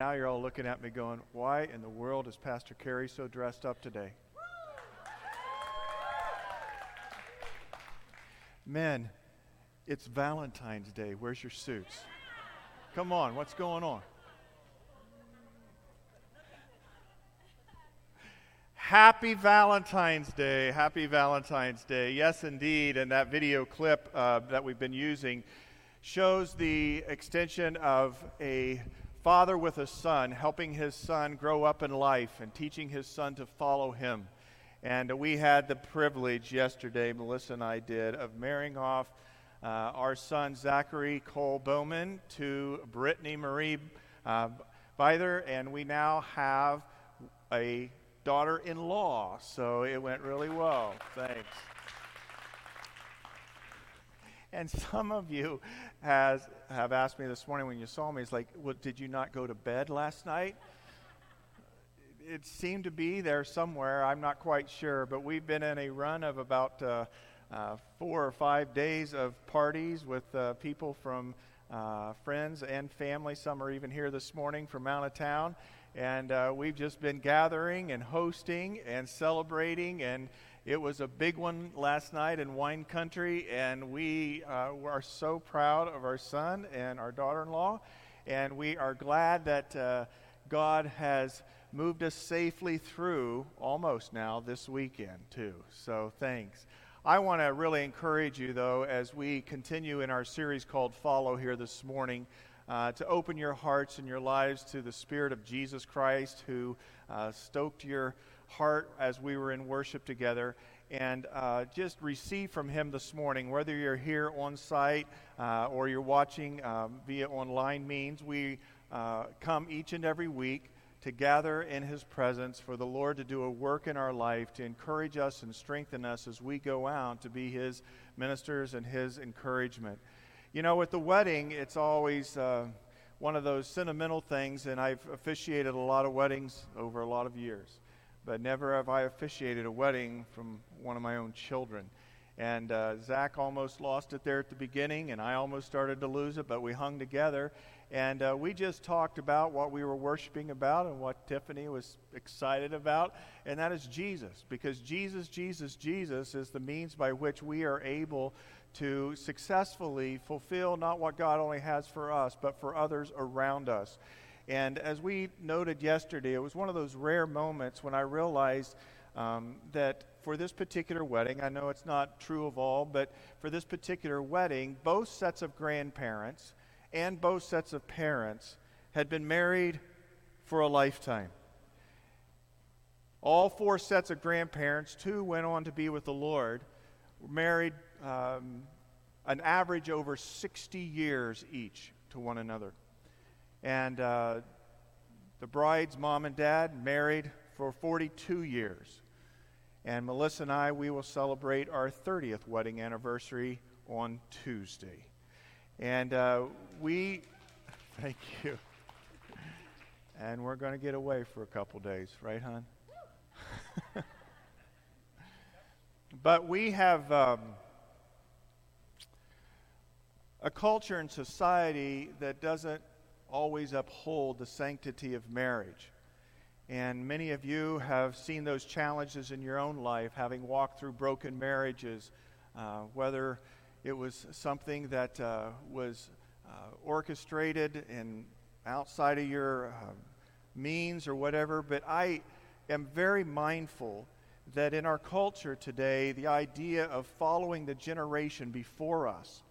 Now you're all looking at me going, why in the world is Pastor Kerry so dressed up today? Men, it's Valentine's Day. Where's your suits? Come on, what's going on? Happy Valentine's Day. Happy Valentine's Day. Yes, indeed. And that video clip uh, that we've been using shows the extension of a father with a son, helping his son grow up in life and teaching his son to follow him. And we had the privilege yesterday, Melissa and I did, of marrying off uh, our son Zachary Cole Bowman to Brittany Marie uh, Bither, and we now have a daughter in law. So it went really well. Thanks. And some of you has, have asked me this morning when you saw me, it's like, well, did you not go to bed last night? It seemed to be there somewhere. I'm not quite sure. But we've been in a run of about uh, uh, four or five days of parties with uh, people from uh, friends and family. Some are even here this morning from out of town. And uh, we've just been gathering and hosting and celebrating and it was a big one last night in wine country, and we uh, are so proud of our son and our daughter in law. And we are glad that uh, God has moved us safely through almost now this weekend, too. So thanks. I want to really encourage you, though, as we continue in our series called Follow here this morning, uh, to open your hearts and your lives to the Spirit of Jesus Christ who uh, stoked your heart as we were in worship together and uh, just receive from him this morning, whether you're here on site uh, or you're watching um, via online means. We uh, come each and every week to gather in his presence for the Lord to do a work in our life, to encourage us and strengthen us as we go out to be his ministers and his encouragement. You know, with the wedding, it's always uh, one of those sentimental things, and I've officiated a lot of weddings over a lot of years but never have I officiated a wedding from one of my own children. And uh, Zach almost lost it there at the beginning, and I almost started to lose it, but we hung together. And uh, we just talked about what we were worshiping about and what Tiffany was excited about, and that is Jesus. Because Jesus, Jesus, Jesus is the means by which we are able to successfully fulfill not what God only has for us, but for others around us. And as we noted yesterday, it was one of those rare moments when I realized um, that for this particular wedding, I know it's not true of all, but for this particular wedding, both sets of grandparents and both sets of parents had been married for a lifetime. All four sets of grandparents, two went on to be with the Lord, were married um, an average over 60 years each to one another. And uh, the bride's mom and dad married for 42 years. And Melissa and I, we will celebrate our 30th wedding anniversary on Tuesday. And uh, we, thank you. And we're going to get away for a couple days, right, hon? but we have um, a culture and society that doesn't always uphold the sanctity of marriage. And many of you have seen those challenges in your own life, having walked through broken marriages, uh, whether it was something that uh, was uh, orchestrated and outside of your uh, means or whatever. But I am very mindful that in our culture today, the idea of following the generation before us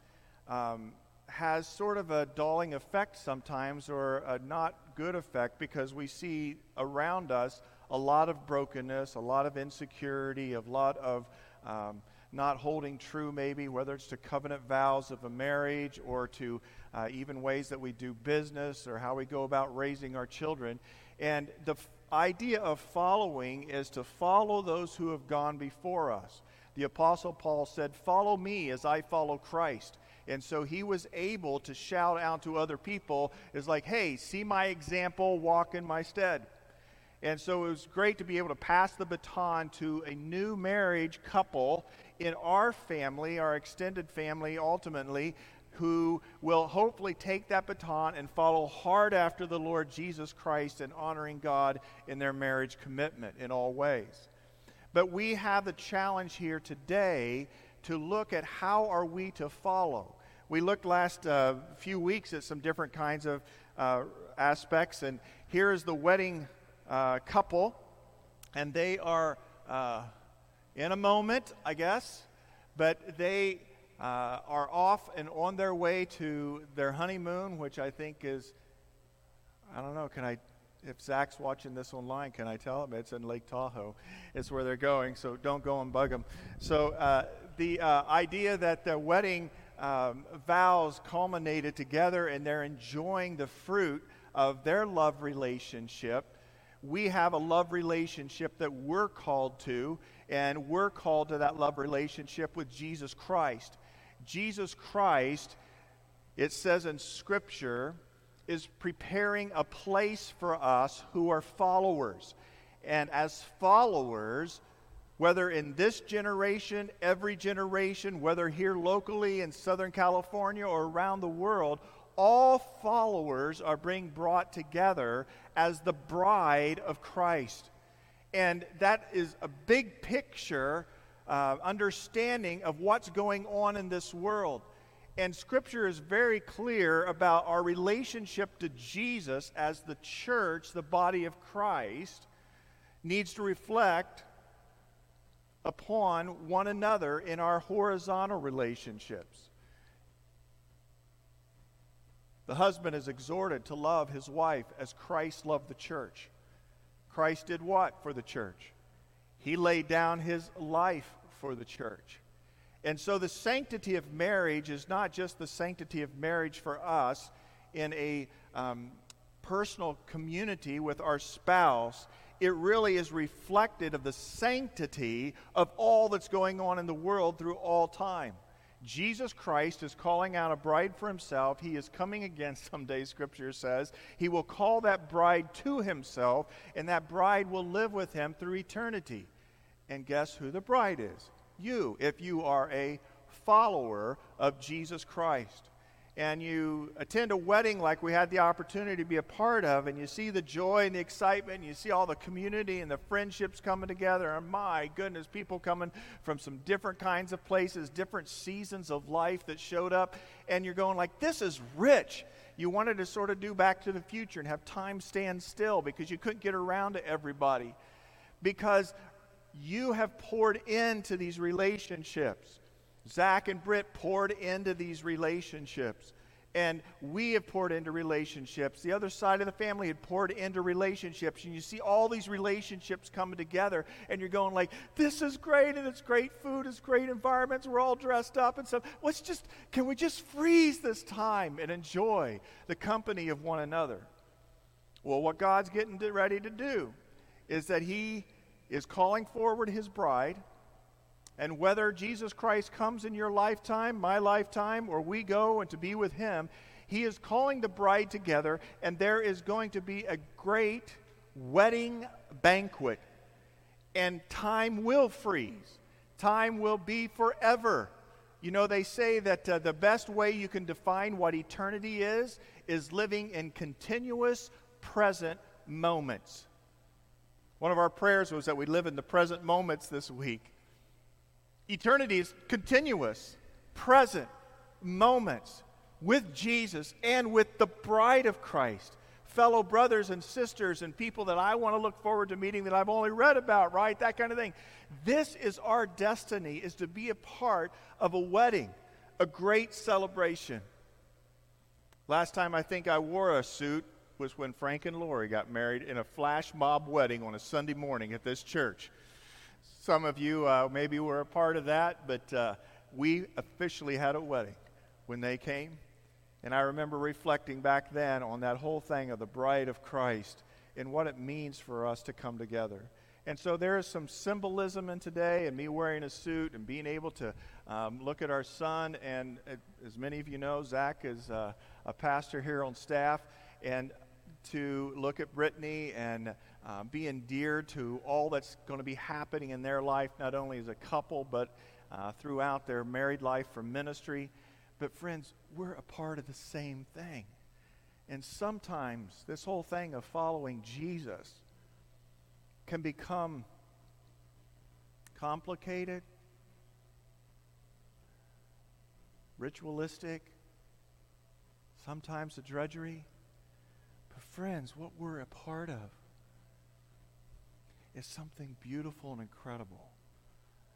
um, has sort of a dulling effect sometimes or a not good effect because we see around us a lot of brokenness, a lot of insecurity, a lot of um, not holding true, maybe, whether it's to covenant vows of a marriage or to uh, even ways that we do business or how we go about raising our children. And the f- idea of following is to follow those who have gone before us. The Apostle Paul said, Follow me as I follow Christ. And so he was able to shout out to other people, is like, hey, see my example, walk in my stead. And so it was great to be able to pass the baton to a new marriage couple in our family, our extended family, ultimately, who will hopefully take that baton and follow hard after the Lord Jesus Christ and honoring God in their marriage commitment in all ways. But we have the challenge here today to look at how are we to follow. We looked last uh, few weeks at some different kinds of uh, aspects, and here is the wedding uh, couple, and they are uh, in a moment, I guess, but they uh, are off and on their way to their honeymoon, which I think is, I don't know, can I, if Zach's watching this online, can I tell him it's in Lake Tahoe? It's where they're going, so don't go and bug them. So uh, the uh, idea that the wedding um, vows culminated together and they're enjoying the fruit of their love relationship. We have a love relationship that we're called to, and we're called to that love relationship with Jesus Christ. Jesus Christ, it says in Scripture, is preparing a place for us who are followers. And as followers, whether in this generation, every generation, whether here locally in Southern California or around the world, all followers are being brought together as the bride of Christ. And that is a big picture uh, understanding of what's going on in this world. And Scripture is very clear about our relationship to Jesus as the church, the body of Christ, needs to reflect upon one another in our horizontal relationships. The husband is exhorted to love his wife as Christ loved the church. Christ did what for the church? He laid down his life for the church. And so the sanctity of marriage is not just the sanctity of marriage for us in a um, personal community with our spouse. It really is reflected of the sanctity of all that's going on in the world through all time. Jesus Christ is calling out a bride for himself. He is coming again someday, Scripture says. He will call that bride to himself, and that bride will live with him through eternity. And guess who the bride is? You, if you are a follower of Jesus Christ. And you attend a wedding like we had the opportunity to be a part of, and you see the joy and the excitement, and you see all the community and the friendships coming together. And my goodness, people coming from some different kinds of places, different seasons of life that showed up. And you're going, like, this is rich you wanted to sort of do back to the future and have time stand still because you couldn't get around to everybody. Because you have poured into these relationships. Zach and Britt poured into these relationships. And we have poured into relationships. The other side of the family had poured into relationships. And you see all these relationships coming together, and you're going like, this is great, and it's great food, it's great environments, we're all dressed up and stuff. Let's just, can we just freeze this time and enjoy the company of one another? Well, what God's getting ready to do is that He is calling forward his bride. And whether Jesus Christ comes in your lifetime, my lifetime, or we go and to be with him, he is calling the bride together, and there is going to be a great wedding banquet. And time will freeze, time will be forever. You know, they say that uh, the best way you can define what eternity is is living in continuous present moments. One of our prayers was that we live in the present moments this week. Eternity is continuous, present moments with Jesus and with the bride of Christ, fellow brothers and sisters and people that I want to look forward to meeting that I've only read about, right? That kind of thing. This is our destiny is to be a part of a wedding, a great celebration. Last time I think I wore a suit was when Frank and Lori got married in a flash mob wedding on a Sunday morning at this church. Some of you uh, maybe were a part of that, but uh, we officially had a wedding when they came. And I remember reflecting back then on that whole thing of the bride of Christ and what it means for us to come together. And so there is some symbolism in today, and me wearing a suit and being able to um, look at our son. And uh, as many of you know, Zach is uh, a pastor here on staff. And to look at Brittany and uh, be endeared to all that's going to be happening in their life, not only as a couple, but uh, throughout their married life for ministry. But, friends, we're a part of the same thing. And sometimes this whole thing of following Jesus can become complicated, ritualistic, sometimes a drudgery. Friends, what we're a part of is something beautiful and incredible.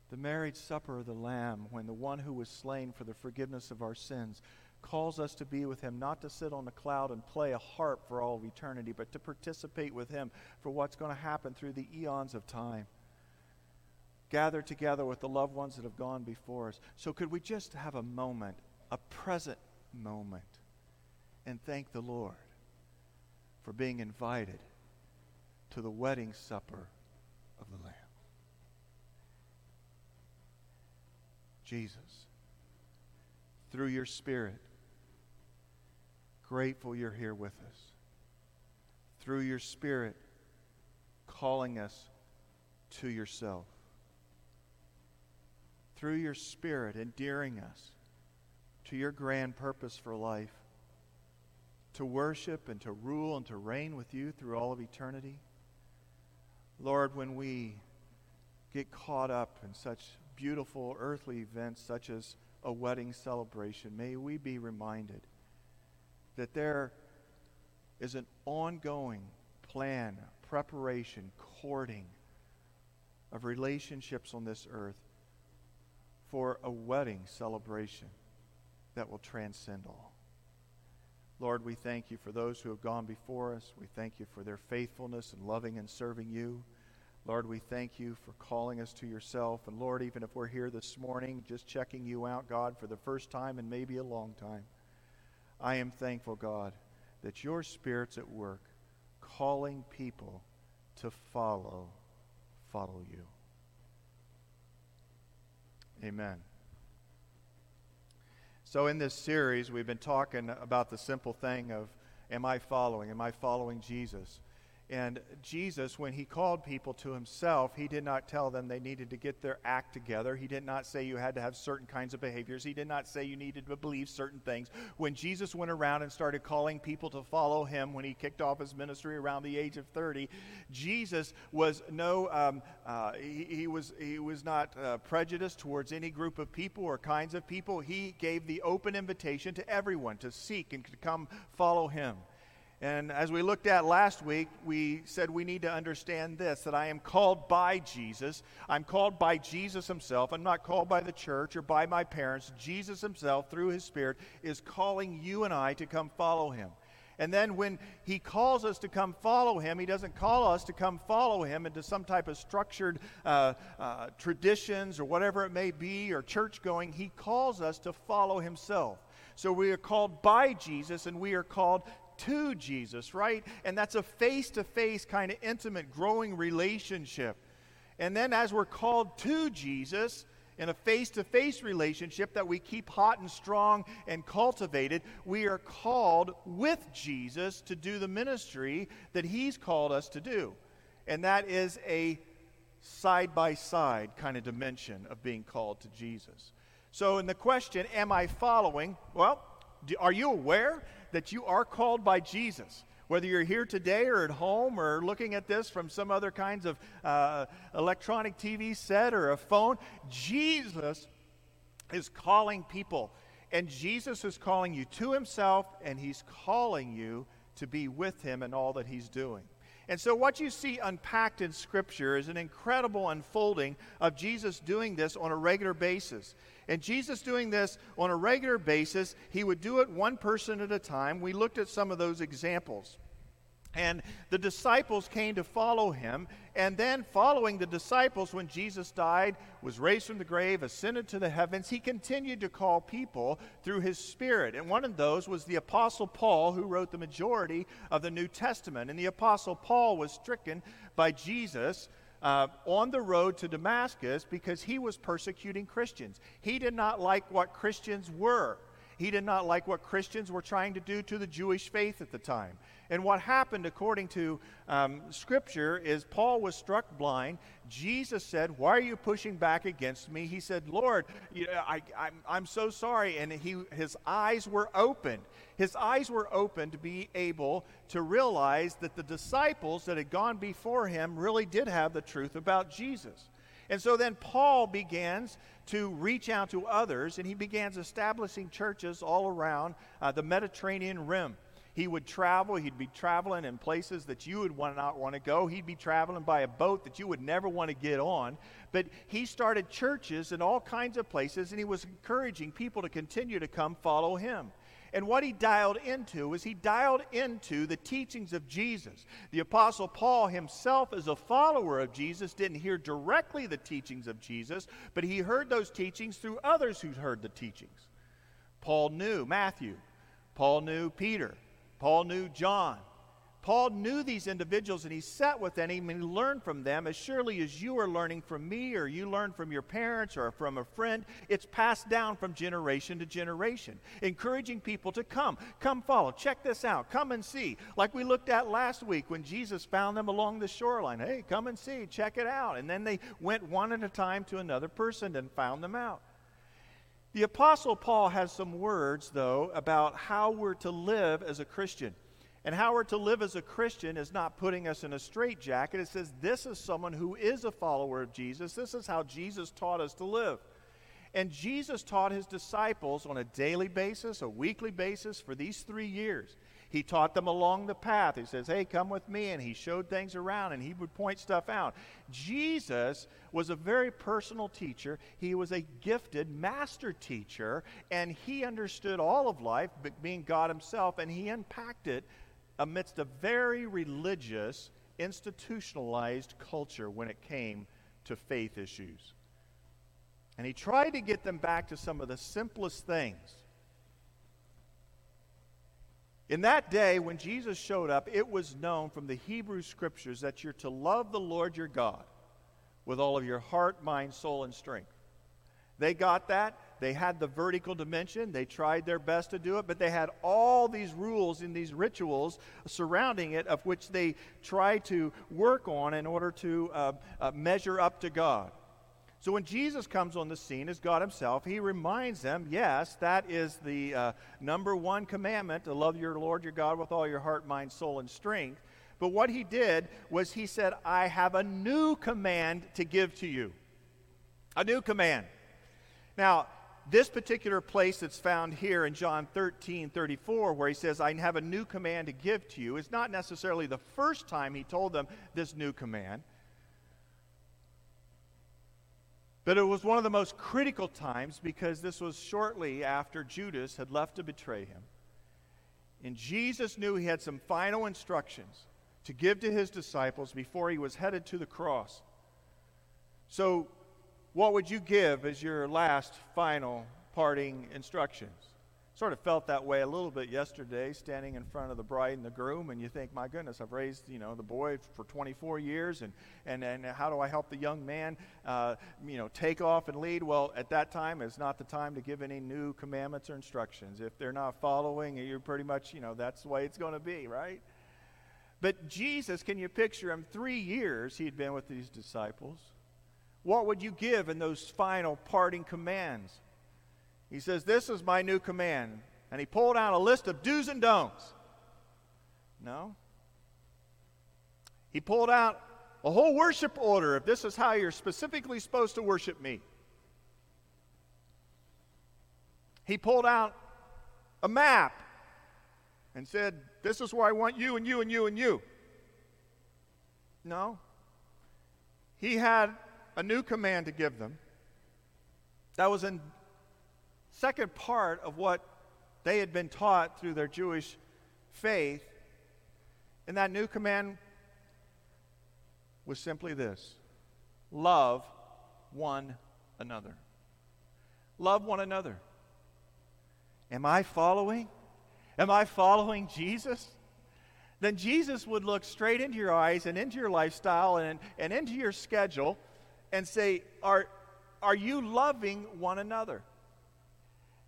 The marriage supper of the Lamb, when the one who was slain for the forgiveness of our sins calls us to be with him, not to sit on a cloud and play a harp for all of eternity, but to participate with him for what's going to happen through the eons of time. Gather together with the loved ones that have gone before us. So, could we just have a moment, a present moment, and thank the Lord for being invited to the wedding supper of the Lamb? Jesus, through your Spirit, grateful you're here with us. Through your Spirit, calling us to yourself. Through your Spirit, endearing us to your grand purpose for life to worship and to rule and to reign with you through all of eternity. Lord, when we get caught up in such beautiful earthly events, such as a wedding celebration, may we be reminded that there is an ongoing plan, preparation, courting of relationships on this earth for a wedding celebration that will transcend all. Lord, we thank you for those who have gone before us. We thank you for their faithfulness and loving and serving you. Lord, we thank you for calling us to yourself. And Lord, even if we're here this morning just checking you out, God, for the first time and maybe a long time, I am thankful, God, that your Spirit's at work calling people to follow, follow you. Amen. So, in this series, we've been talking about the simple thing of Am I following? Am I following Jesus? And Jesus, when he called people to himself, he did not tell them they needed to get their act together. He did not say you had to have certain kinds of behaviors. He did not say you needed to believe certain things. When Jesus went around and started calling people to follow him when he kicked off his ministry around the age of 30, Jesus was no, um, uh, he, he, was, he was not uh, prejudiced towards any group of people or kinds of people. He gave the open invitation to everyone to seek and to come follow him. And as we looked at last week, we said we need to understand this that I am called by Jesus. I'm called by Jesus himself. I'm not called by the church or by my parents. Jesus himself, through his Spirit, is calling you and I to come follow him. And then when he calls us to come follow him, he doesn't call us to come follow him into some type of structured uh, uh, traditions or whatever it may be or church going. He calls us to follow himself. So we are called by Jesus and we are called to Jesus, right? And that's a face to face kind of intimate, growing relationship. And then as we're called to Jesus, in a face to face relationship that we keep hot and strong and cultivated, we are called with Jesus to do the ministry that He's called us to do. And that is a side by side kind of dimension of being called to Jesus. So, in the question, am I following? Well, do, are you aware that you are called by Jesus. Whether you're here today or at home or looking at this from some other kinds of uh, electronic TV set or a phone, Jesus is calling people. And Jesus is calling you to himself, and he's calling you to be with him in all that he's doing. And so, what you see unpacked in Scripture is an incredible unfolding of Jesus doing this on a regular basis. And Jesus doing this on a regular basis, he would do it one person at a time. We looked at some of those examples. And the disciples came to follow him. And then, following the disciples, when Jesus died, was raised from the grave, ascended to the heavens, he continued to call people through his Spirit. And one of those was the Apostle Paul, who wrote the majority of the New Testament. And the Apostle Paul was stricken by Jesus. Uh, on the road to Damascus because he was persecuting Christians. He did not like what Christians were. He did not like what Christians were trying to do to the Jewish faith at the time. And what happened, according to um, Scripture, is Paul was struck blind. Jesus said, Why are you pushing back against me? He said, Lord, you know, I, I'm, I'm so sorry. And he, his eyes were opened. His eyes were open to be able to realize that the disciples that had gone before him really did have the truth about Jesus. And so then Paul begins to reach out to others, and he begins establishing churches all around uh, the Mediterranean rim. He would travel. He'd be traveling in places that you would not want to go. He'd be traveling by a boat that you would never want to get on. But he started churches in all kinds of places, and he was encouraging people to continue to come follow him. And what he dialed into was he dialed into the teachings of Jesus. The Apostle Paul himself, as a follower of Jesus, didn't hear directly the teachings of Jesus, but he heard those teachings through others who heard the teachings. Paul knew Matthew, Paul knew Peter, Paul knew John. Paul knew these individuals and he sat with them and he learned from them as surely as you are learning from me or you learn from your parents or from a friend. It's passed down from generation to generation, encouraging people to come. Come follow. Check this out. Come and see. Like we looked at last week when Jesus found them along the shoreline. Hey, come and see. Check it out. And then they went one at a time to another person and found them out. The Apostle Paul has some words, though, about how we're to live as a Christian. And how we're to live as a Christian is not putting us in a straitjacket. It says this is someone who is a follower of Jesus. This is how Jesus taught us to live. And Jesus taught his disciples on a daily basis, a weekly basis for these three years. He taught them along the path. He says, Hey, come with me. And he showed things around and he would point stuff out. Jesus was a very personal teacher. He was a gifted master teacher. And he understood all of life, being God himself, and he unpacked it amidst a very religious, institutionalized culture when it came to faith issues. And he tried to get them back to some of the simplest things in that day, when Jesus showed up, it was known from the Hebrew scriptures that you're to love the Lord your God with all of your heart, mind, soul, and strength. They got that. They had the vertical dimension. They tried their best to do it, but they had all these rules and these rituals surrounding it, of which they tried to work on in order to uh, uh, measure up to God. So when Jesus comes on the scene as God Himself, He reminds them, yes, that is the uh, number one commandment to love your Lord your God with all your heart, mind, soul, and strength. But what He did was He said, I have a new command to give to you. A new command. Now, this particular place that's found here in John 13 34, where he says, I have a new command to give to you, is not necessarily the first time he told them this new command. But it was one of the most critical times because this was shortly after Judas had left to betray him. And Jesus knew he had some final instructions to give to his disciples before he was headed to the cross. So, what would you give as your last final parting instructions? sort of felt that way a little bit yesterday, standing in front of the bride and the groom, and you think, my goodness, I've raised, you know, the boy for 24 years, and, and, and how do I help the young man, uh, you know, take off and lead? Well, at that time, it's not the time to give any new commandments or instructions. If they're not following, you're pretty much, you know, that's the way it's going to be, right? But Jesus, can you picture him? Three years he'd been with these disciples. What would you give in those final parting commands? He says, This is my new command. And he pulled out a list of do's and don'ts. No. He pulled out a whole worship order if this is how you're specifically supposed to worship me. He pulled out a map and said, This is where I want you and you and you and you. No. He had a new command to give them. That was in second part of what they had been taught through their Jewish faith. And that new command was simply this love one another. Love one another. Am I following? Am I following Jesus? Then Jesus would look straight into your eyes and into your lifestyle and, and into your schedule and say, Are, are you loving one another?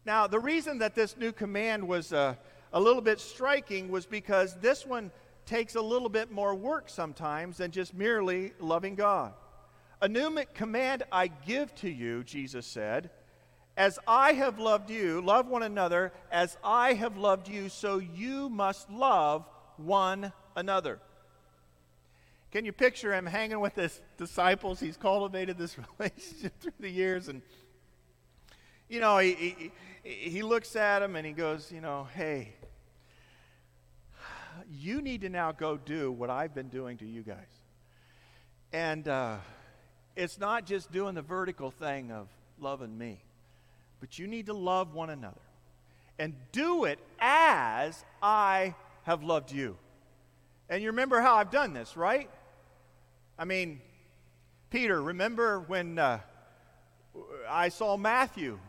Now, the reason that this new command was uh, a little bit striking was because this one takes a little bit more work sometimes than just merely loving God. A new command I give to you, Jesus said, as I have loved you, love one another, as I have loved you, so you must love one another. Can you picture him hanging with his disciples? He's cultivated this relationship through the years. And, you know, he, he, he looks at him and he goes, you know, hey, you need to now go do what I've been doing to you guys. And uh, it's not just doing the vertical thing of loving me, but you need to love one another. And do it as I have loved you. And you remember how I've done this, right? I mean, Peter, remember when uh, I saw Matthew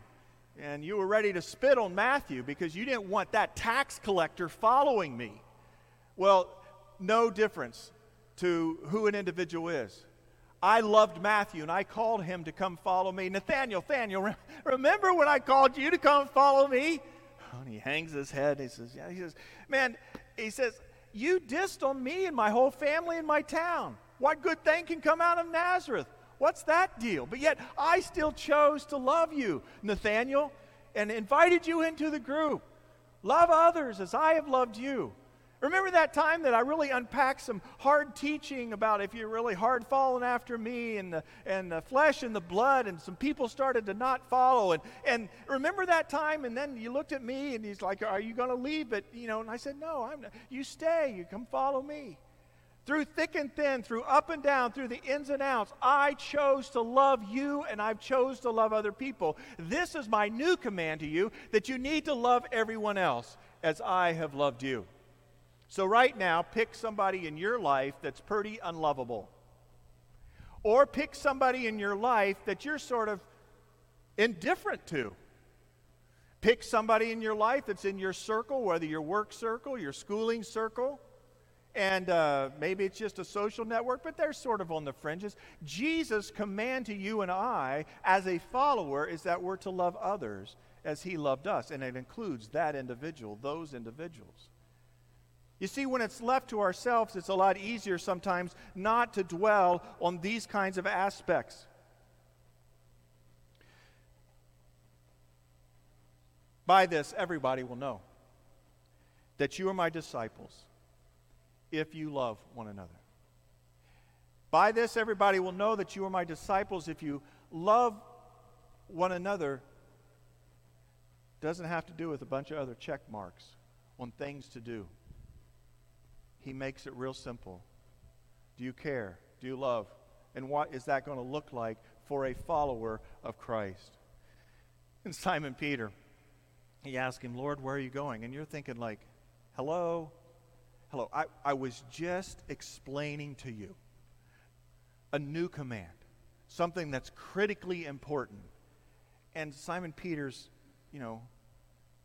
and you were ready to spit on Matthew because you didn't want that tax collector following me? Well, no difference to who an individual is. I loved Matthew and I called him to come follow me. Nathaniel, Nathaniel, remember when I called you to come follow me? And he hangs his head. he says, Yeah. He says, Man, he says, You dissed on me and my whole family in my town. What good thing can come out of Nazareth? What's that deal? But yet I still chose to love you, Nathaniel, and invited you into the group. Love others as I have loved you. Remember that time that I really unpacked some hard teaching about if you're really hard following after me and the, and the flesh and the blood, and some people started to not follow. And, and remember that time? And then you looked at me and he's like, Are you going to leave? But, you know, and I said, No, I'm not. you stay. You come follow me. Through thick and thin, through up and down, through the ins and outs, I chose to love you and I've chose to love other people. This is my new command to you that you need to love everyone else as I have loved you. So, right now, pick somebody in your life that's pretty unlovable. Or pick somebody in your life that you're sort of indifferent to. Pick somebody in your life that's in your circle, whether your work circle, your schooling circle, and uh, maybe it's just a social network, but they're sort of on the fringes. Jesus' command to you and I as a follower is that we're to love others as he loved us, and it includes that individual, those individuals. You see, when it's left to ourselves, it's a lot easier sometimes not to dwell on these kinds of aspects. By this, everybody will know that you are my disciples if you love one another. By this, everybody will know that you are my disciples if you love one another. Doesn't have to do with a bunch of other check marks on things to do. He makes it real simple. Do you care? Do you love? And what is that going to look like for a follower of Christ? And Simon Peter, he asked him, Lord, where are you going? And you're thinking, like, hello? Hello. I, I was just explaining to you a new command, something that's critically important. And Simon Peter's, you know,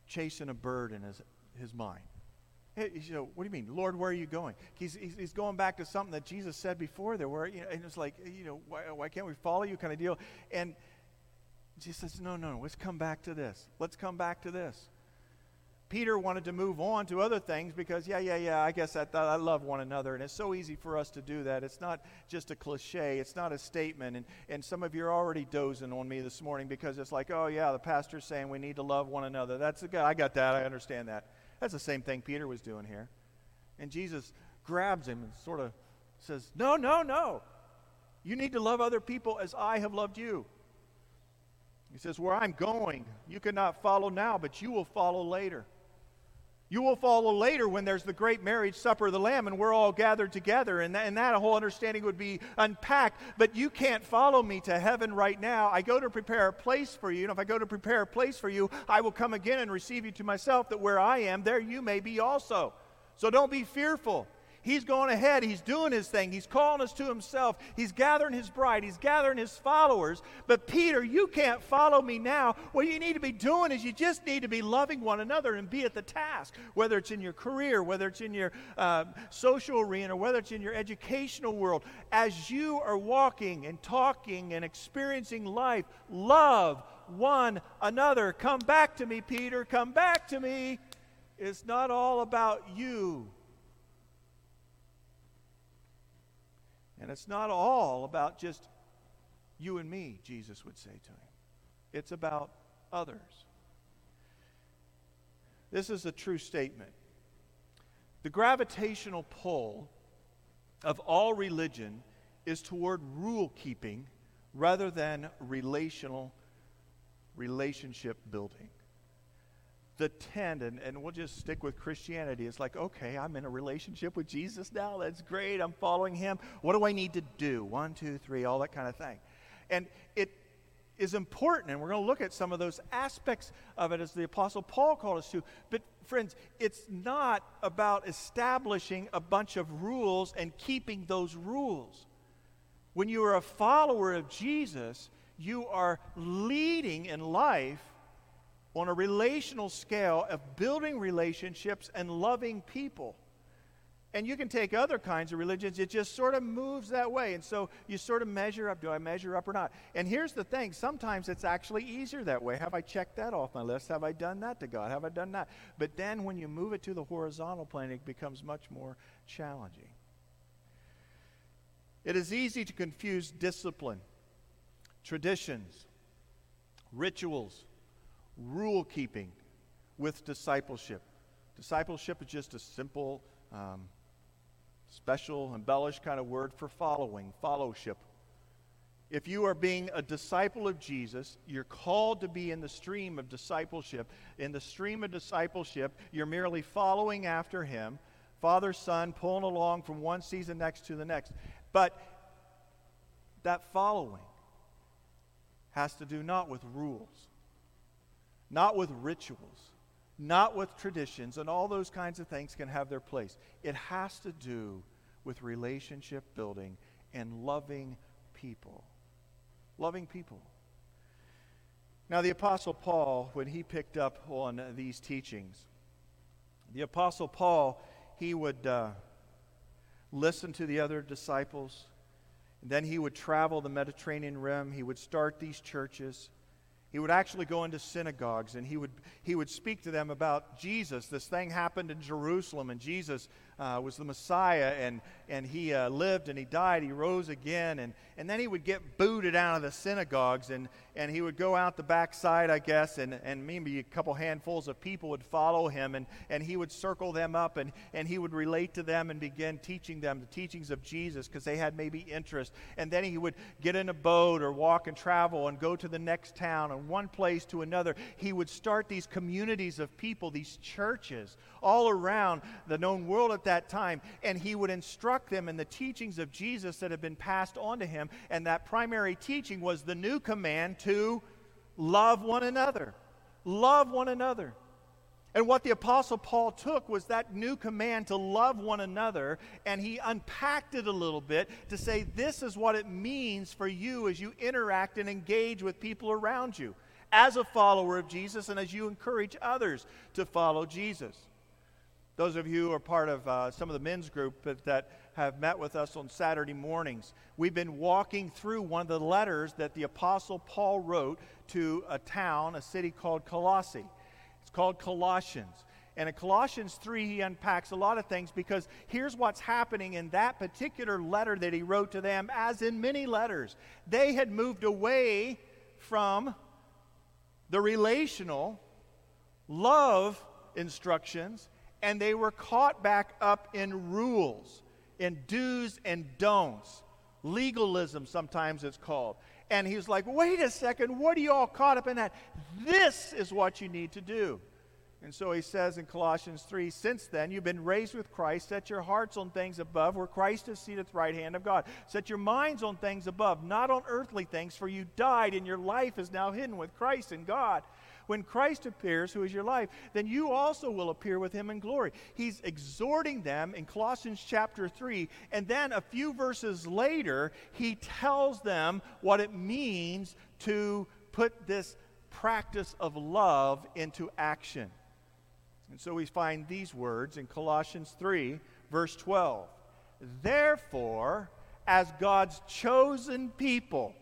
chasing a bird in his, his mind. Hey, you know, what do you mean, Lord? Where are you going? He's, he's, he's going back to something that Jesus said before there, where you know, and it's like, you know, why, why can't we follow you, kind of deal. And Jesus says, no, no, let's come back to this. Let's come back to this. Peter wanted to move on to other things because, yeah, yeah, yeah, I guess I, I love one another. And it's so easy for us to do that. It's not just a cliche, it's not a statement. And, and some of you are already dozing on me this morning because it's like, oh, yeah, the pastor's saying we need to love one another. That's good, I got that. I understand that. That's the same thing Peter was doing here. And Jesus grabs him and sort of says, no, no, no. You need to love other people as I have loved you. He says, Where I'm going, you cannot follow now, but you will follow later. You will follow later when there's the great marriage supper of the Lamb and we're all gathered together, and that, and that whole understanding would be unpacked. But you can't follow me to heaven right now. I go to prepare a place for you, and if I go to prepare a place for you, I will come again and receive you to myself, that where I am, there you may be also. So don't be fearful. He's going ahead. He's doing his thing. He's calling us to himself. He's gathering his bride. He's gathering his followers. But Peter, you can't follow me now. What you need to be doing is you just need to be loving one another and be at the task, whether it's in your career, whether it's in your uh, social arena, whether it's in your educational world. As you are walking and talking and experiencing life, love one another. Come back to me, Peter. Come back to me. It's not all about you. And it's not all about just you and me, Jesus would say to him. It's about others. This is a true statement. The gravitational pull of all religion is toward rule keeping rather than relational relationship building. The tend, and, and we'll just stick with Christianity, it's like, okay, I'm in a relationship with Jesus now. That's great. I'm following him. What do I need to do? One, two, three, all that kind of thing. And it is important, and we're going to look at some of those aspects of it as the Apostle Paul called us to. But, friends, it's not about establishing a bunch of rules and keeping those rules. When you are a follower of Jesus, you are leading in life on a relational scale of building relationships and loving people. And you can take other kinds of religions, it just sort of moves that way. And so you sort of measure up do I measure up or not? And here's the thing sometimes it's actually easier that way. Have I checked that off my list? Have I done that to God? Have I done that? But then when you move it to the horizontal plane, it becomes much more challenging. It is easy to confuse discipline, traditions, rituals, rule keeping with discipleship. Discipleship is just a simple, um, special, embellished kind of word for following, fellowship. If you are being a disciple of Jesus, you're called to be in the stream of discipleship. In the stream of discipleship, you're merely following after him, Father, Son, pulling along from one season next to the next. But that following has to do not with rules, not with rituals, not with traditions, and all those kinds of things can have their place. It has to do with relationship building and loving people. Loving people. Now, the Apostle Paul, when he picked up on these teachings, the Apostle Paul, he would uh, listen to the other disciples. And then he would travel the Mediterranean rim. He would start these churches. He would actually go into synagogues and he would, he would speak to them about Jesus. This thing happened in Jerusalem, and Jesus uh, was the Messiah, and, and he uh, lived and he died. He rose again, and, and then he would get booted out of the synagogues, and, and he would go out the backside, I guess, and, and maybe a couple handfuls of people would follow him, and, and he would circle them up, and, and he would relate to them and begin teaching them the teachings of Jesus because they had maybe interest. And then he would get in a boat or walk and travel and go to the next town and one place to another. He would start these communities of people, these churches, all around the known world at that time, and he would instruct them in the teachings of Jesus that had been passed on to him. And that primary teaching was the new command to love one another. Love one another. And what the Apostle Paul took was that new command to love one another, and he unpacked it a little bit to say, This is what it means for you as you interact and engage with people around you as a follower of Jesus and as you encourage others to follow Jesus. Those of you who are part of uh, some of the men's group that have met with us on Saturday mornings, we've been walking through one of the letters that the Apostle Paul wrote to a town, a city called Colossae. It's called Colossians. And in Colossians 3, he unpacks a lot of things because here's what's happening in that particular letter that he wrote to them, as in many letters. They had moved away from the relational love instructions and they were caught back up in rules, in do's and don'ts. Legalism, sometimes it's called. And he's like, wait a second, what are you all caught up in that? This is what you need to do. And so he says in Colossians 3 Since then you've been raised with Christ, set your hearts on things above, where Christ is seated at the right hand of God. Set your minds on things above, not on earthly things, for you died, and your life is now hidden with Christ in God. When Christ appears, who is your life, then you also will appear with him in glory. He's exhorting them in Colossians chapter 3. And then a few verses later, he tells them what it means to put this practice of love into action. And so we find these words in Colossians 3, verse 12. Therefore, as God's chosen people,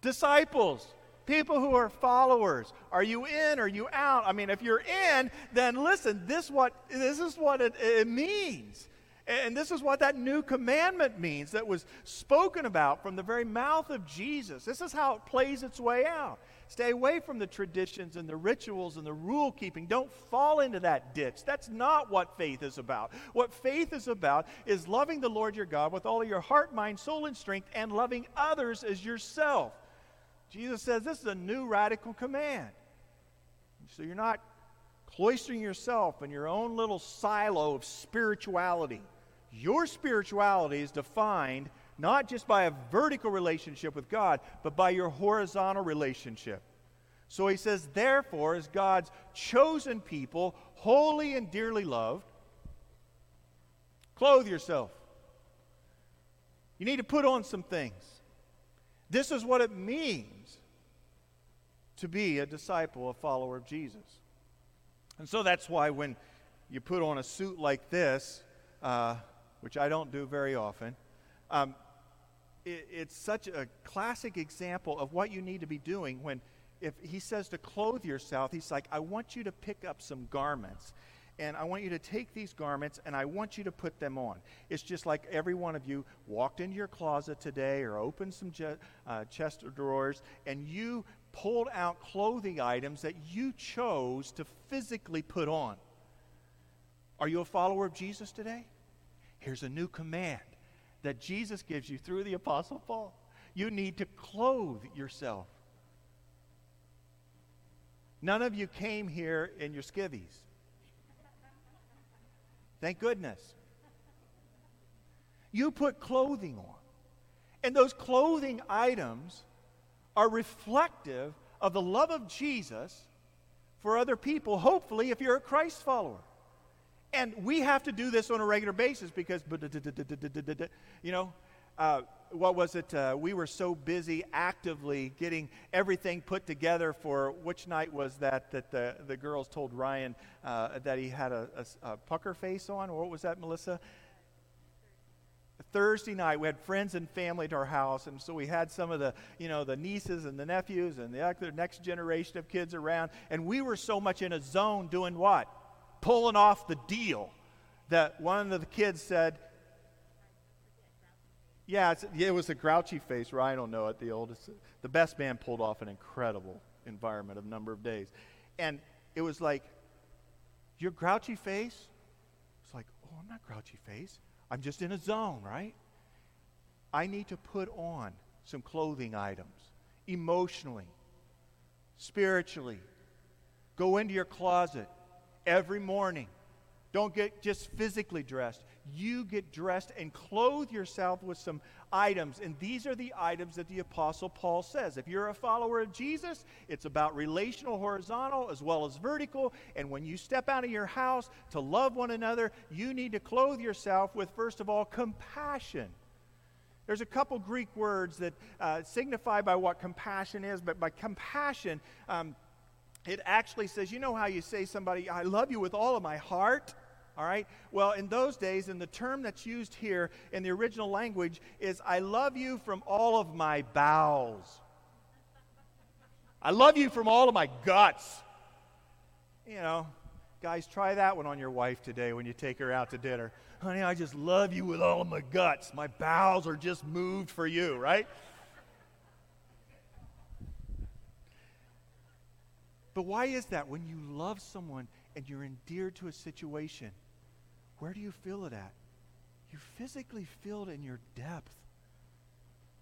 disciples, People who are followers. Are you in? Are you out? I mean, if you're in, then listen, this, what, this is what it, it means. And this is what that new commandment means that was spoken about from the very mouth of Jesus. This is how it plays its way out. Stay away from the traditions and the rituals and the rule keeping. Don't fall into that ditch. That's not what faith is about. What faith is about is loving the Lord your God with all of your heart, mind, soul, and strength, and loving others as yourself. Jesus says this is a new radical command. So you're not cloistering yourself in your own little silo of spirituality. Your spirituality is defined not just by a vertical relationship with God, but by your horizontal relationship. So he says, therefore, as God's chosen people, holy and dearly loved, clothe yourself. You need to put on some things. This is what it means to be a disciple, a follower of Jesus. And so that's why when you put on a suit like this, uh, which I don't do very often, um, it, it's such a classic example of what you need to be doing when if he says to clothe yourself, he's like, I want you to pick up some garments. And I want you to take these garments and I want you to put them on. It's just like every one of you walked into your closet today or opened some je- uh, chest of drawers and you pulled out clothing items that you chose to physically put on. Are you a follower of Jesus today? Here's a new command that Jesus gives you through the Apostle Paul. You need to clothe yourself. None of you came here in your skivvies. Thank goodness. You put clothing on. And those clothing items are reflective of the love of Jesus for other people, hopefully, if you're a Christ follower. And we have to do this on a regular basis because, you know, uh, what was it? Uh, we were so busy actively getting everything put together for which night was that that the, the girls told Ryan uh, that he had a, a, a, pucker face on? Or what was that, Melissa? Thursday night, we had friends and family at our house, and so we had some of the, you know, the nieces and the nephews and the next generation of kids around, and we were so much in a zone doing what? pulling off the deal that one of the kids said, yeah, it was a grouchy face, or I don't know it, the oldest. The best man pulled off an incredible environment of number of days. And it was like, your grouchy face? It's like, oh, I'm not grouchy face. I'm just in a zone, right? I need to put on some clothing items emotionally, spiritually. Go into your closet every morning. Don't get just physically dressed. You get dressed and clothe yourself with some items. And these are the items that the Apostle Paul says. If you're a follower of Jesus, it's about relational, horizontal, as well as vertical. And when you step out of your house to love one another, you need to clothe yourself with, first of all, compassion. There's a couple Greek words that uh, signify by what compassion is, but by compassion, um, it actually says, you know how you say somebody, I love you with all of my heart? All right? Well, in those days, and the term that's used here in the original language is, I love you from all of my bowels. I love you from all of my guts. You know, guys, try that one on your wife today when you take her out to dinner. Honey, I just love you with all of my guts. My bowels are just moved for you, right? But why is that? When you love someone and you're endeared to a situation, where do you feel it at? You physically feel it in your depth.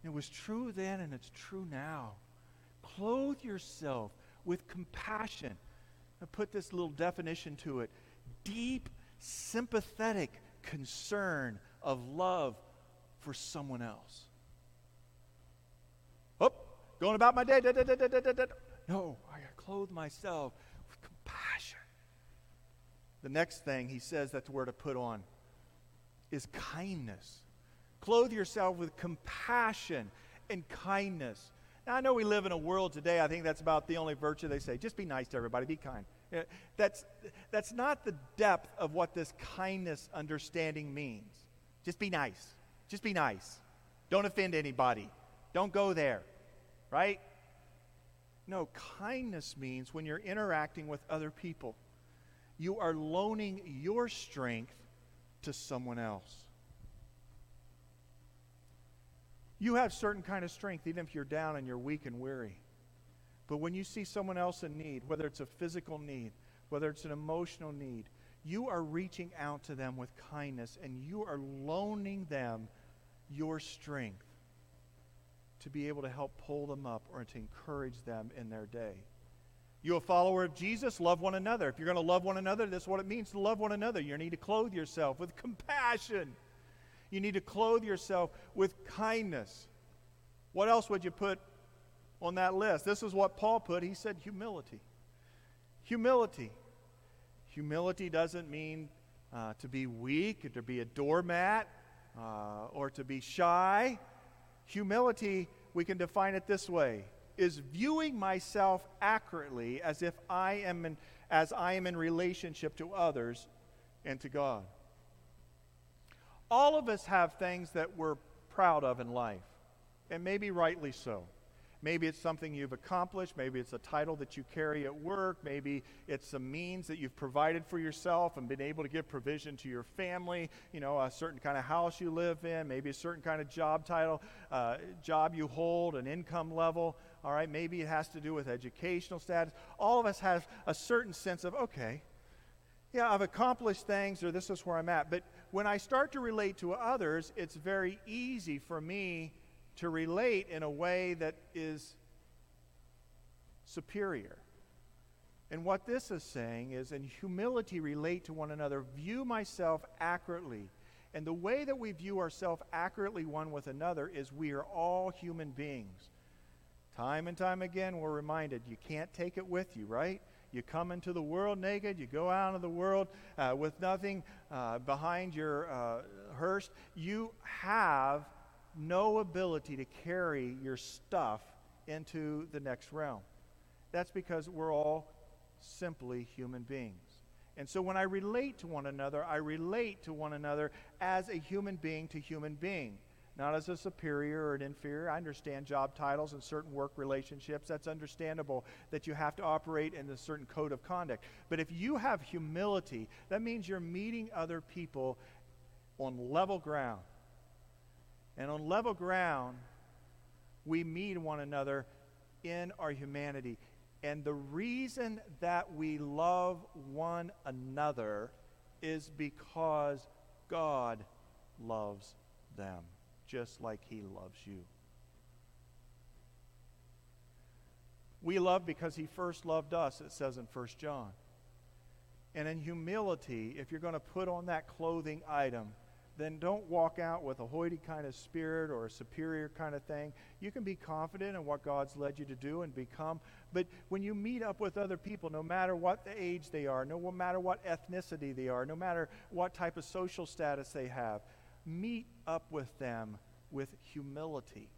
It was true then and it's true now. Clothe yourself with compassion. I put this little definition to it deep, sympathetic concern of love for someone else. Oh, going about my day. Da, da, da, no, clothe myself. The next thing he says that's we're to put on is kindness. Clothe yourself with compassion and kindness. Now, I know we live in a world today, I think that's about the only virtue they say. Just be nice to everybody, be kind. Eh, that's, that's not the depth of what this kindness understanding means. Just be nice. Just be nice. Don't offend anybody. Don't go there, right? No, kindness means when you're interacting with other people, you are loaning your strength to someone else. You have certain kind of strength even if you're down and you're weak and weary. But when you see someone else in need, whether it's a physical need, whether it's an emotional need, you are reaching out to them with kindness and you are loaning them your strength to be able to help pull them up or to encourage them in their day. You a follower of Jesus? Love one another. If you're going to love one another, that's what it means to love one another. You need to clothe yourself with compassion. You need to clothe yourself with kindness. What else would you put on that list? This is what Paul put. He said humility. Humility. Humility doesn't mean uh, to be weak or to be a doormat uh, or to be shy. Humility, we can define it this way is viewing myself accurately as if I am in, as I am in relationship to others and to God. All of us have things that we're proud of in life, and maybe rightly so. Maybe it's something you've accomplished. Maybe it's a title that you carry at work. Maybe it's some means that you've provided for yourself and been able to give provision to your family. You know, a certain kind of house you live in. Maybe a certain kind of job title, uh, job you hold, an income level. All right, maybe it has to do with educational status. All of us have a certain sense of, okay, yeah, I've accomplished things or this is where I'm at. But when I start to relate to others, it's very easy for me to relate in a way that is superior. And what this is saying is, in humility, relate to one another, view myself accurately. And the way that we view ourselves accurately one with another is we are all human beings. Time and time again, we're reminded you can't take it with you, right? You come into the world naked, you go out of the world uh, with nothing uh, behind your uh, hearse. You have no ability to carry your stuff into the next realm. That's because we're all simply human beings. And so when I relate to one another, I relate to one another as a human being to human being, not as a superior or an inferior. I understand job titles and certain work relationships. That's understandable that you have to operate in a certain code of conduct. But if you have humility, that means you're meeting other people on level ground. And on level ground, we meet one another in our humanity. And the reason that we love one another is because God loves them just like He loves you. We love because He first loved us, it says in 1 John. And in humility, if you're going to put on that clothing item, then don't walk out with a hoity kind of spirit or a superior kind of thing. You can be confident in what God's led you to do and become. But when you meet up with other people, no matter what the age they are, no matter what ethnicity they are, no matter what type of social status they have, meet up with them with humility.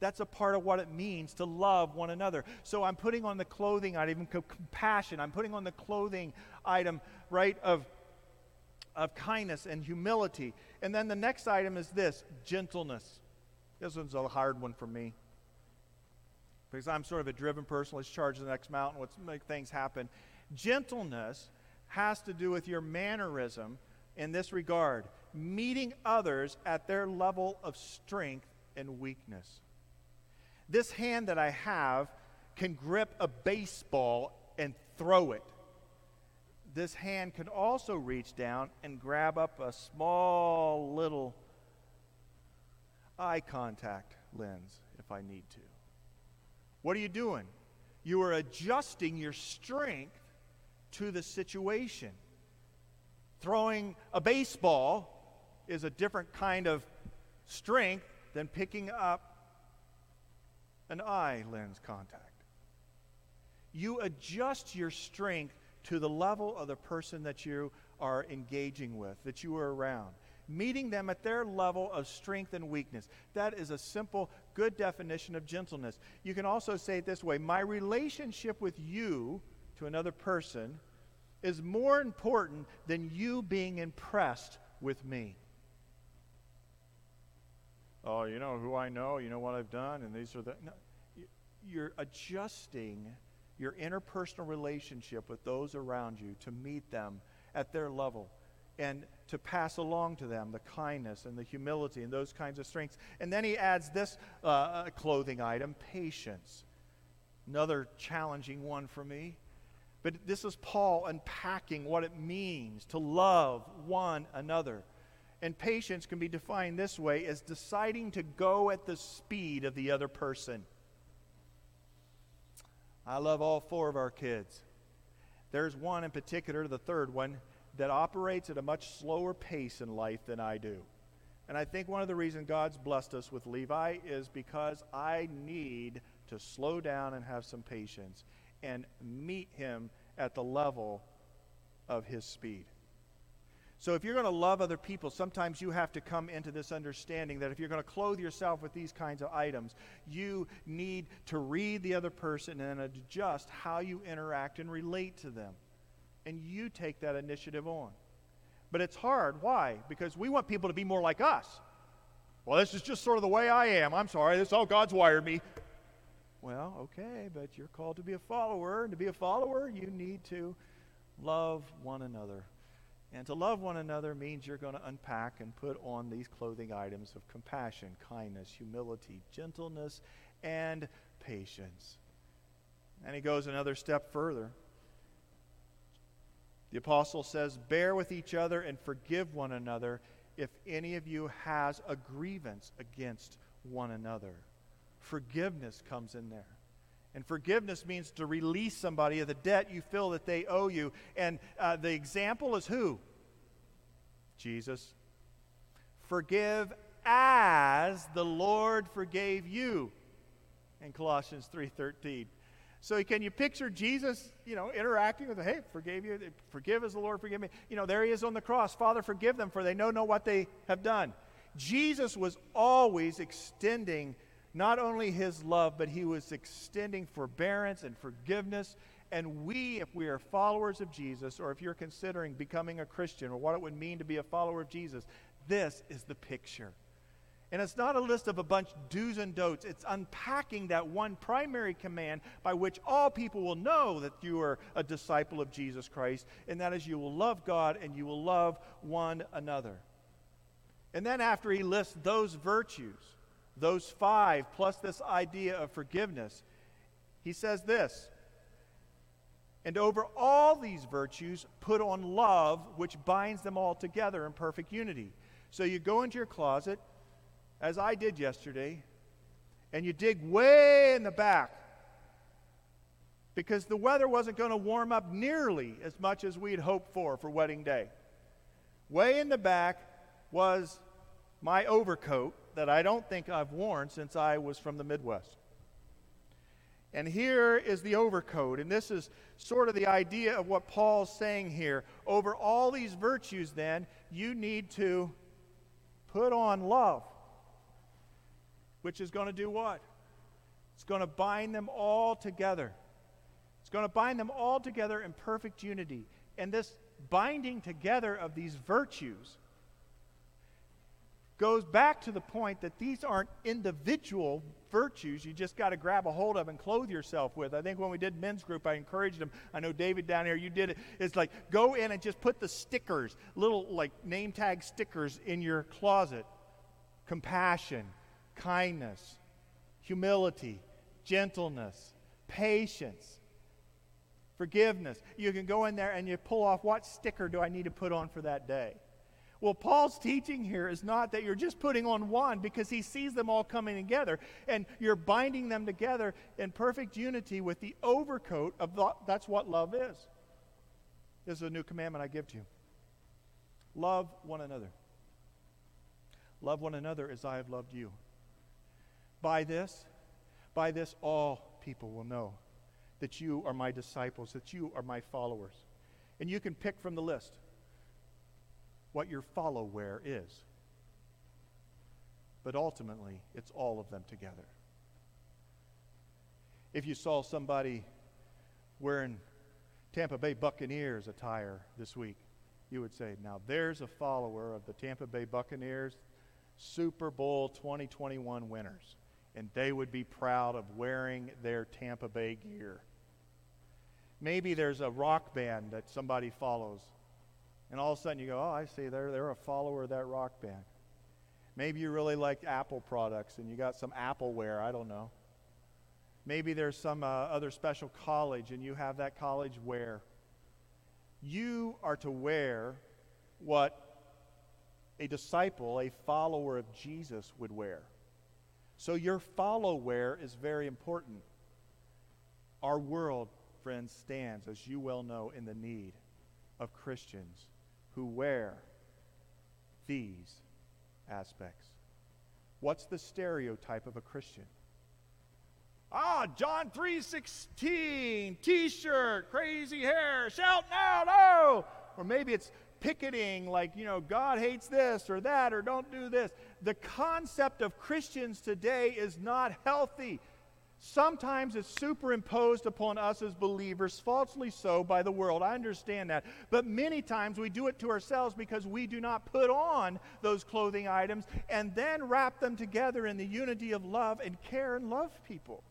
That's a part of what it means to love one another. So I'm putting on the clothing item, compassion. I'm putting on the clothing item, right, of of kindness and humility. And then the next item is this gentleness. This one's a hard one for me because I'm sort of a driven person. Let's charge the next mountain. Let's make things happen. Gentleness has to do with your mannerism in this regard meeting others at their level of strength and weakness. This hand that I have can grip a baseball and throw it this hand can also reach down and grab up a small little eye contact lens if I need to. What are you doing? You are adjusting your strength to the situation. Throwing a baseball is a different kind of strength than picking up an eye lens contact. You adjust your strength to the level of the person that you are engaging with, that you are around. Meeting them at their level of strength and weakness. That is a simple, good definition of gentleness. You can also say it this way My relationship with you to another person is more important than you being impressed with me. Oh, you know who I know, you know what I've done, and these are the. No, you're adjusting your interpersonal relationship with those around you to meet them at their level and to pass along to them the kindness and the humility and those kinds of strengths. And then he adds this uh, uh clothing item patience. Another challenging one for me. But this is Paul unpacking what it means to love one another. And patience can be defined this way as deciding to go at the speed of the other person. I love all four of our kids. There's one in particular, the third one, that operates at a much slower pace in life than I do. And I think one of the reasons God's blessed us with Levi is because I need to slow down and have some patience and meet him at the level of his speed. So, if you're going to love other people, sometimes you have to come into this understanding that if you're going to clothe yourself with these kinds of items, you need to read the other person and adjust how you interact and relate to them. And you take that initiative on. But it's hard. Why? Because we want people to be more like us. Well, this is just sort of the way I am. I'm sorry. This is how God's wired me. Well, okay, but you're called to be a follower. And to be a follower, you need to love one another. And to love one another means you're going to unpack and put on these clothing items of compassion, kindness, humility, gentleness, and patience. And he goes another step further. The apostle says, Bear with each other and forgive one another if any of you has a grievance against one another. Forgiveness comes in there. And forgiveness means to release somebody of the debt you feel that they owe you. And uh, the example is who? Jesus. Forgive as the Lord forgave you. In Colossians 3:13. So can you picture Jesus, you know, interacting with, hey, forgave you, forgive as the Lord forgive me. You know, there he is on the cross. Father, forgive them, for they know not what they have done. Jesus was always extending not only his love, but he was extending forbearance and forgiveness. And we, if we are followers of Jesus, or if you're considering becoming a Christian, or what it would mean to be a follower of Jesus, this is the picture. And it's not a list of a bunch do's and don'ts. It's unpacking that one primary command by which all people will know that you are a disciple of Jesus Christ, and that is you will love God and you will love one another. And then after he lists those virtues, those five, plus this idea of forgiveness, he says this And over all these virtues, put on love, which binds them all together in perfect unity. So you go into your closet, as I did yesterday, and you dig way in the back because the weather wasn't going to warm up nearly as much as we'd hoped for for wedding day. Way in the back was my overcoat that I don't think I've worn since I was from the Midwest. And here is the overcoat. And this is sort of the idea of what Paul's saying here. Over all these virtues, then, you need to put on love, which is going to do what? It's going to bind them all together. It's going to bind them all together in perfect unity. And this binding together of these virtues goes back to the point that these aren't individual virtues you just got to grab a hold of and clothe yourself with. I think when we did men's group, I encouraged them. I know David down here, you did it. It's like go in and just put the stickers, little like name tag stickers in your closet compassion, kindness, humility, gentleness, patience. Forgiveness. You can go in there and you pull off what sticker do I need to put on for that day? Well, Paul's teaching here is not that you're just putting on one because he sees them all coming together and you're binding them together in perfect unity with the overcoat of the, that's what love is. This is a new commandment I give to you. Love one another. Love one another as I have loved you. By this, by this all people will know that you are my disciples, that you are my followers. And you can pick from the list what your follower is. But ultimately, it's all of them together. If you saw somebody wearing Tampa Bay Buccaneers attire this week, you would say, now there's a follower of the Tampa Bay Buccaneers Super Bowl 2021 winners. and they would be proud of wearing their Tampa Bay gear. Maybe there's a rock band that somebody follows, and all of a sudden you go, Oh, I see, they're, they're a follower of that rock band. Maybe you really like Apple products and you got some Appleware, I don't know. Maybe there's some uh, other special college and you have that college wear. You are to wear what a disciple, a follower of Jesus would wear. So your follow wear is very important. Our world, friends, stands, as you well know, in the need of Christians who wear these aspects. What's the stereotype of a Christian? Ah, John 3:16, t-shirt, crazy hair, shouting out, oh! Or maybe it's picketing like, you know, God hates this or that or don't do this. The concept of Christians today is not healthy. Sometimes it's superimposed upon us as believers, falsely so, by the world. I understand that. But many times we do it to ourselves because we do not put on those clothing items and then wrap them together in the unity of love and care and love people.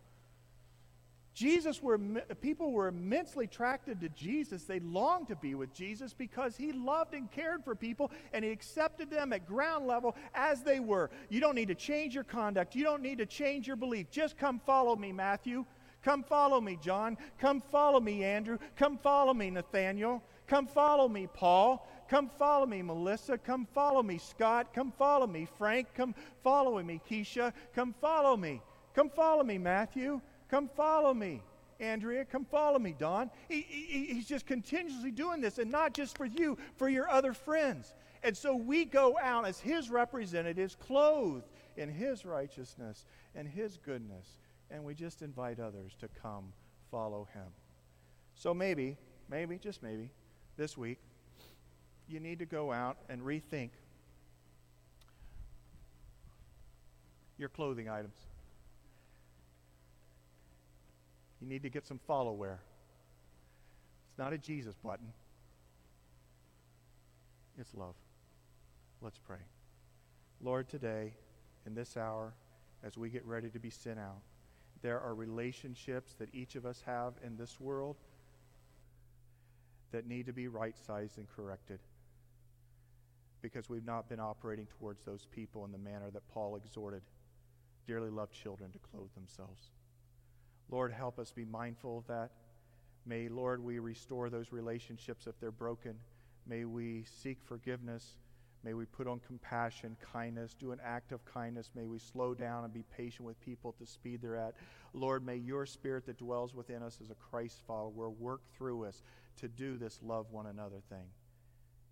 Jesus were people were immensely attracted to Jesus. They longed to be with Jesus because he loved and cared for people and he accepted them at ground level as they were. You don't need to change your conduct. You don't need to change your belief. Just come follow me, Matthew. Come follow me, John. Come follow me, Andrew. Come follow me, Nathaniel. Come follow me, Paul. Come follow me, Melissa. Come follow me, Scott. Come follow me, Frank. Come follow me, Keisha. Come follow me. Come follow me, Matthew. Come follow me. Andrea, come follow me, Don. He, he, he's just continuously doing this, and not just for you, for your other friends. And so we go out as his representatives, clothed in his righteousness and his goodness, and we just invite others to come follow him. So maybe, maybe, just maybe, this week, you need to go out and rethink your clothing items. You need to get some follow wear. It's not a Jesus button, it's love. Let's pray. Lord, today, in this hour, as we get ready to be sent out, there are relationships that each of us have in this world that need to be right sized and corrected because we've not been operating towards those people in the manner that Paul exhorted dearly loved children to clothe themselves. Lord, help us be mindful of that. May, Lord, we restore those relationships if they're broken. May we seek forgiveness. May we put on compassion, kindness, do an act of kindness. May we slow down and be patient with people at the speed they're at. Lord, may your spirit that dwells within us as a Christ follower work through us to do this love one another thing.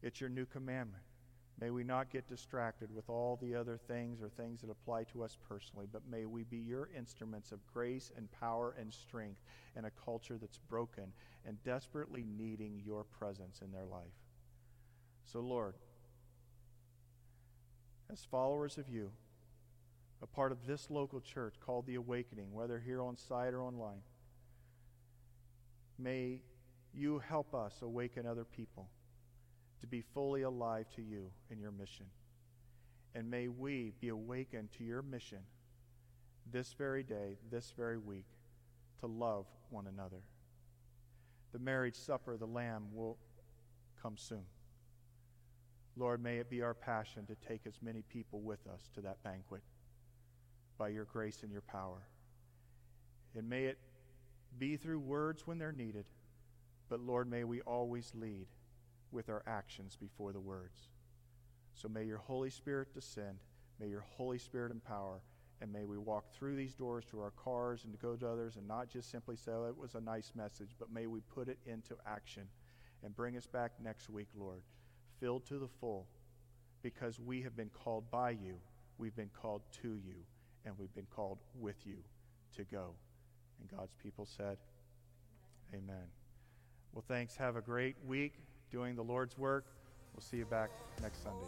It's your new commandment. May we not get distracted with all the other things or things that apply to us personally, but may we be your instruments of grace and power and strength in a culture that's broken and desperately needing your presence in their life. So, Lord, as followers of you, a part of this local church called The Awakening, whether here on site or online, may you help us awaken other people to be fully alive to you and your mission. And may we be awakened to your mission this very day, this very week, to love one another. The marriage supper, of the Lamb, will come soon. Lord, may it be our passion to take as many people with us to that banquet by your grace and your power. And may it be through words when they're needed, but Lord, may we always lead with our actions before the words. So may your Holy Spirit descend, may your Holy Spirit empower, and may we walk through these doors to our cars and to go to others and not just simply say, oh, it was a nice message, but may we put it into action and bring us back next week, Lord, filled to the full, because we have been called by you, we've been called to you, and we've been called with you to go. And God's people said, Amen. Well, thanks. Have a great week doing the Lord's work. We'll see you back next Sunday.